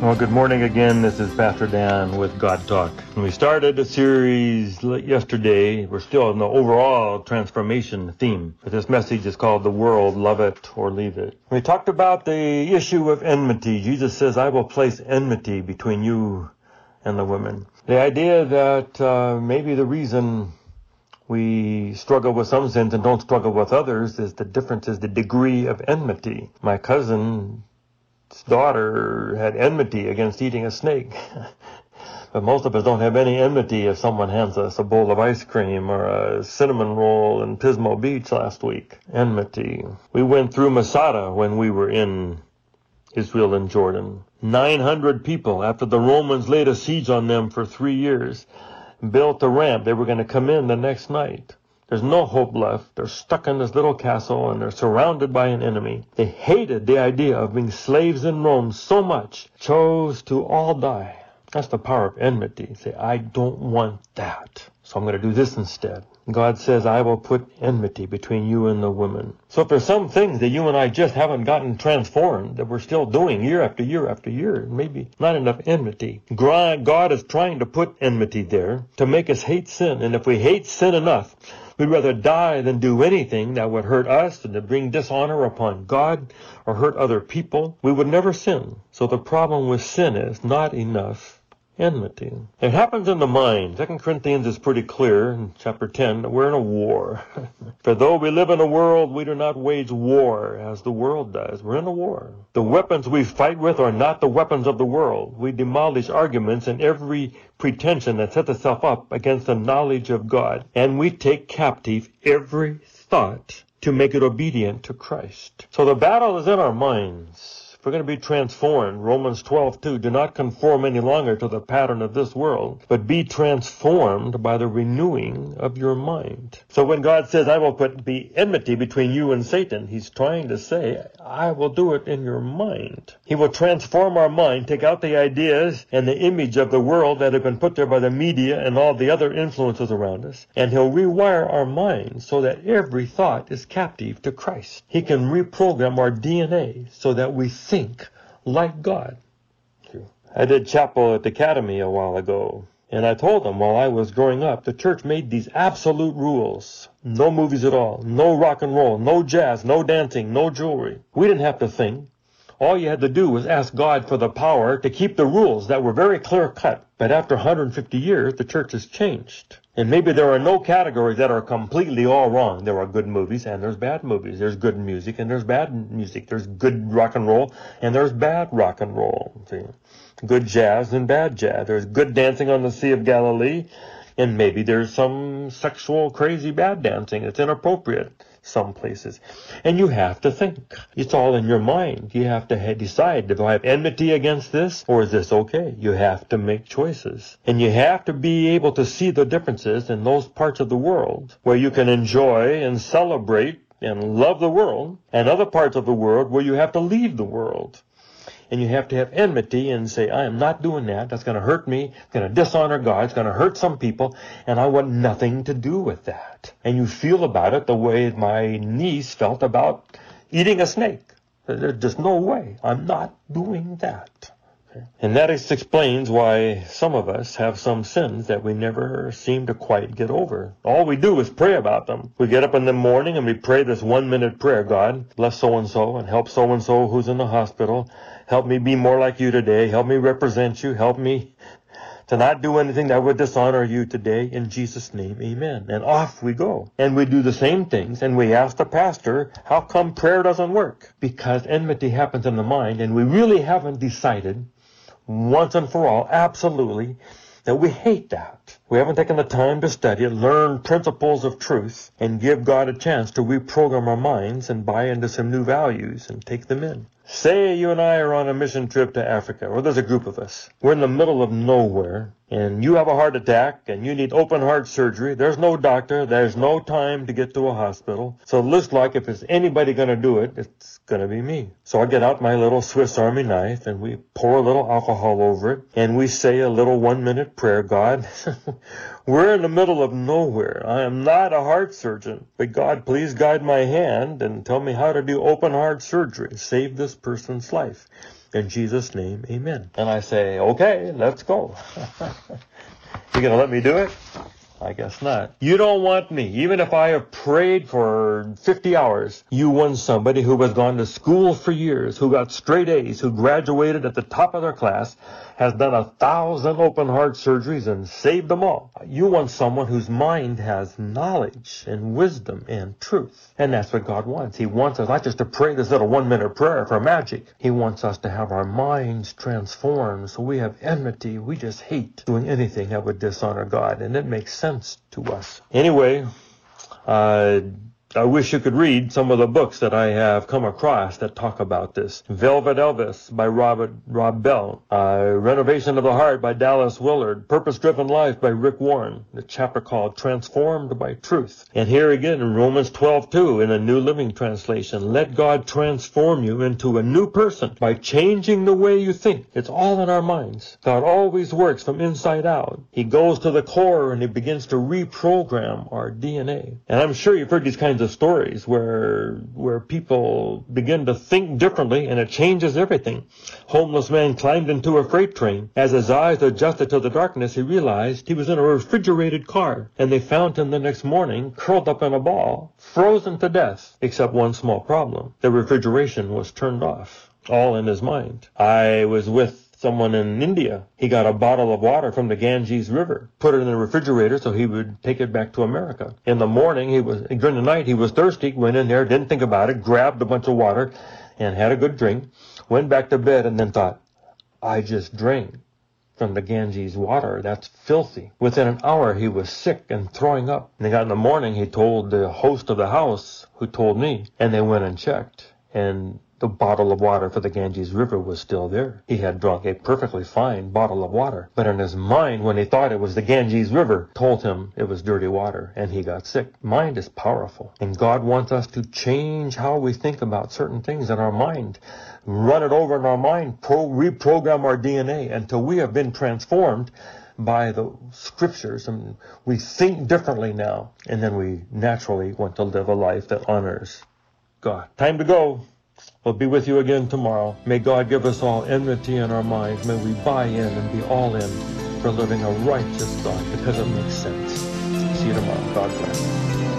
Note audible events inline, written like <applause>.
Well, good morning again. This is Pastor Dan with God Talk. We started a series yesterday. We're still in the overall transformation theme, but this message is called The World, Love It or Leave It. We talked about the issue of enmity. Jesus says, I will place enmity between you and the women. The idea that uh, maybe the reason we struggle with some sins and don't struggle with others is the difference is the degree of enmity. My cousin daughter had enmity against eating a snake. <laughs> but most of us don't have any enmity if someone hands us a bowl of ice cream or a cinnamon roll in Pismo Beach last week. Enmity. We went through Masada when we were in Israel and Jordan. 900 people after the Romans laid a siege on them for three years built a ramp. They were going to come in the next night. There's no hope left. They're stuck in this little castle and they're surrounded by an enemy. They hated the idea of being slaves in Rome so much, chose to all die. That's the power of enmity. Say, I don't want that. So I'm going to do this instead. God says, I will put enmity between you and the woman. So if there's some things that you and I just haven't gotten transformed, that we're still doing year after year after year, maybe not enough enmity. God is trying to put enmity there to make us hate sin. And if we hate sin enough, We'd rather die than do anything that would hurt us and to bring dishonor upon God or hurt other people. We would never sin. So the problem with sin is not enough enmity. It happens in the mind. Second Corinthians is pretty clear in chapter 10 that we're in a war. <laughs> For though we live in a world, we do not wage war as the world does. We're in a war. The weapons we fight with are not the weapons of the world. We demolish arguments and every pretension that sets itself up against the knowledge of God. And we take captive every thought to make it obedient to Christ. So the battle is in our minds we're going to be transformed. Romans 12, 2. Do not conform any longer to the pattern of this world, but be transformed by the renewing of your mind. So when God says, I will put the enmity between you and Satan, he's trying to say, I will do it in your mind. He will transform our mind, take out the ideas and the image of the world that have been put there by the media and all the other influences around us, and he'll rewire our minds so that every thought is captive to Christ. He can reprogram our DNA so that we think like God. I did chapel at the academy a while ago, and I told them while I was growing up, the church made these absolute rules. No movies at all, no rock and roll, no jazz, no dancing, no jewelry. We didn't have to think. All you had to do was ask God for the power to keep the rules that were very clear cut. But after 150 years, the church has changed. And maybe there are no categories that are completely all wrong. There are good movies and there's bad movies. There's good music and there's bad music. There's good rock and roll and there's bad rock and roll. See? Good jazz and bad jazz. There's good dancing on the Sea of Galilee and maybe there's some sexual crazy bad dancing. It's inappropriate some places. And you have to think. It's all in your mind. You have to decide, do I have enmity against this or is this okay? You have to make choices. And you have to be able to see the differences in those parts of the world where you can enjoy and celebrate and love the world and other parts of the world where you have to leave the world and you have to have enmity and say, I am not doing that. That's going to hurt me. It's going to dishonor God. It's going to hurt some people, and I want nothing to do with that. And you feel about it the way my niece felt about eating a snake. There's just no way. I'm not doing that. And that explains why some of us have some sins that we never seem to quite get over. All we do is pray about them. We get up in the morning and we pray this one minute prayer, God, bless so and so and help so and so who's in the hospital. Help me be more like you today. Help me represent you. Help me to not do anything that would dishonor you today. In Jesus' name, amen. And off we go. And we do the same things. And we ask the pastor, how come prayer doesn't work? Because enmity happens in the mind and we really haven't decided once and for all, absolutely, that we hate that. We haven't taken the time to study it, learn principles of truth, and give God a chance to reprogram our minds and buy into some new values and take them in. Say you and I are on a mission trip to Africa, or there's a group of us. We're in the middle of nowhere, and you have a heart attack, and you need open heart surgery. There's no doctor. There's no time to get to a hospital. So it looks like if there's anybody going to do it, it's going to be me. So I get out my little Swiss Army knife, and we pour a little alcohol over it, and we say a little one-minute prayer. God, <laughs> we're in the middle of nowhere. I am not a heart surgeon, but God, please guide my hand and tell me how to do open heart surgery. Save this person's life. In Jesus' name, amen. And I say, okay, let's go. <laughs> you gonna let me do it? I guess not. You don't want me. Even if I have prayed for 50 hours, you want somebody who has gone to school for years, who got straight A's, who graduated at the top of their class, has done a thousand open heart surgeries and saved them all. You want someone whose mind has knowledge and wisdom and truth. And that's what God wants. He wants us not just to pray this little one minute prayer for magic. He wants us to have our minds transformed so we have enmity. We just hate doing anything that would dishonor God. And it makes sense to us. Anyway, uh, I wish you could read some of the books that I have come across that talk about this. Velvet Elvis by Robert Rob Bell, uh, Renovation of the Heart by Dallas Willard, Purpose Driven Life by Rick Warren, the chapter called Transformed by Truth. And here again in Romans 12:2 in a New Living Translation, let God transform you into a new person by changing the way you think. It's all in our minds. God always works from inside out. He goes to the core and he begins to reprogram our DNA. And I'm sure you've heard these kinds kinds of stories where where people begin to think differently and it changes everything. Homeless man climbed into a freight train. As his eyes adjusted to the darkness, he realized he was in a refrigerated car, and they found him the next morning curled up in a ball, frozen to death, except one small problem. The refrigeration was turned off. All in his mind. I was with someone in India. He got a bottle of water from the Ganges River, put it in the refrigerator so he would take it back to America. In the morning, he was during the night he was thirsty, went in there, didn't think about it, grabbed a bunch of water, and had a good drink. Went back to bed and then thought, I just drank from the Ganges water. That's filthy. Within an hour, he was sick and throwing up. And they got in the morning, he told the host of the house, who told me, and they went and checked. And the bottle of water for the Ganges River was still there. He had drunk a perfectly fine bottle of water, but in his mind, when he thought it was the Ganges River, told him it was dirty water, and he got sick. Mind is powerful, and God wants us to change how we think about certain things in our mind, run it over in our mind, pro- reprogram our DNA until we have been transformed by the scriptures and we think differently now, and then we naturally want to live a life that honors God. Time to go. We'll be with you again tomorrow. May God give us all enmity in our minds. May we buy in and be all in for living a righteous life because it makes sense. See you tomorrow. God bless.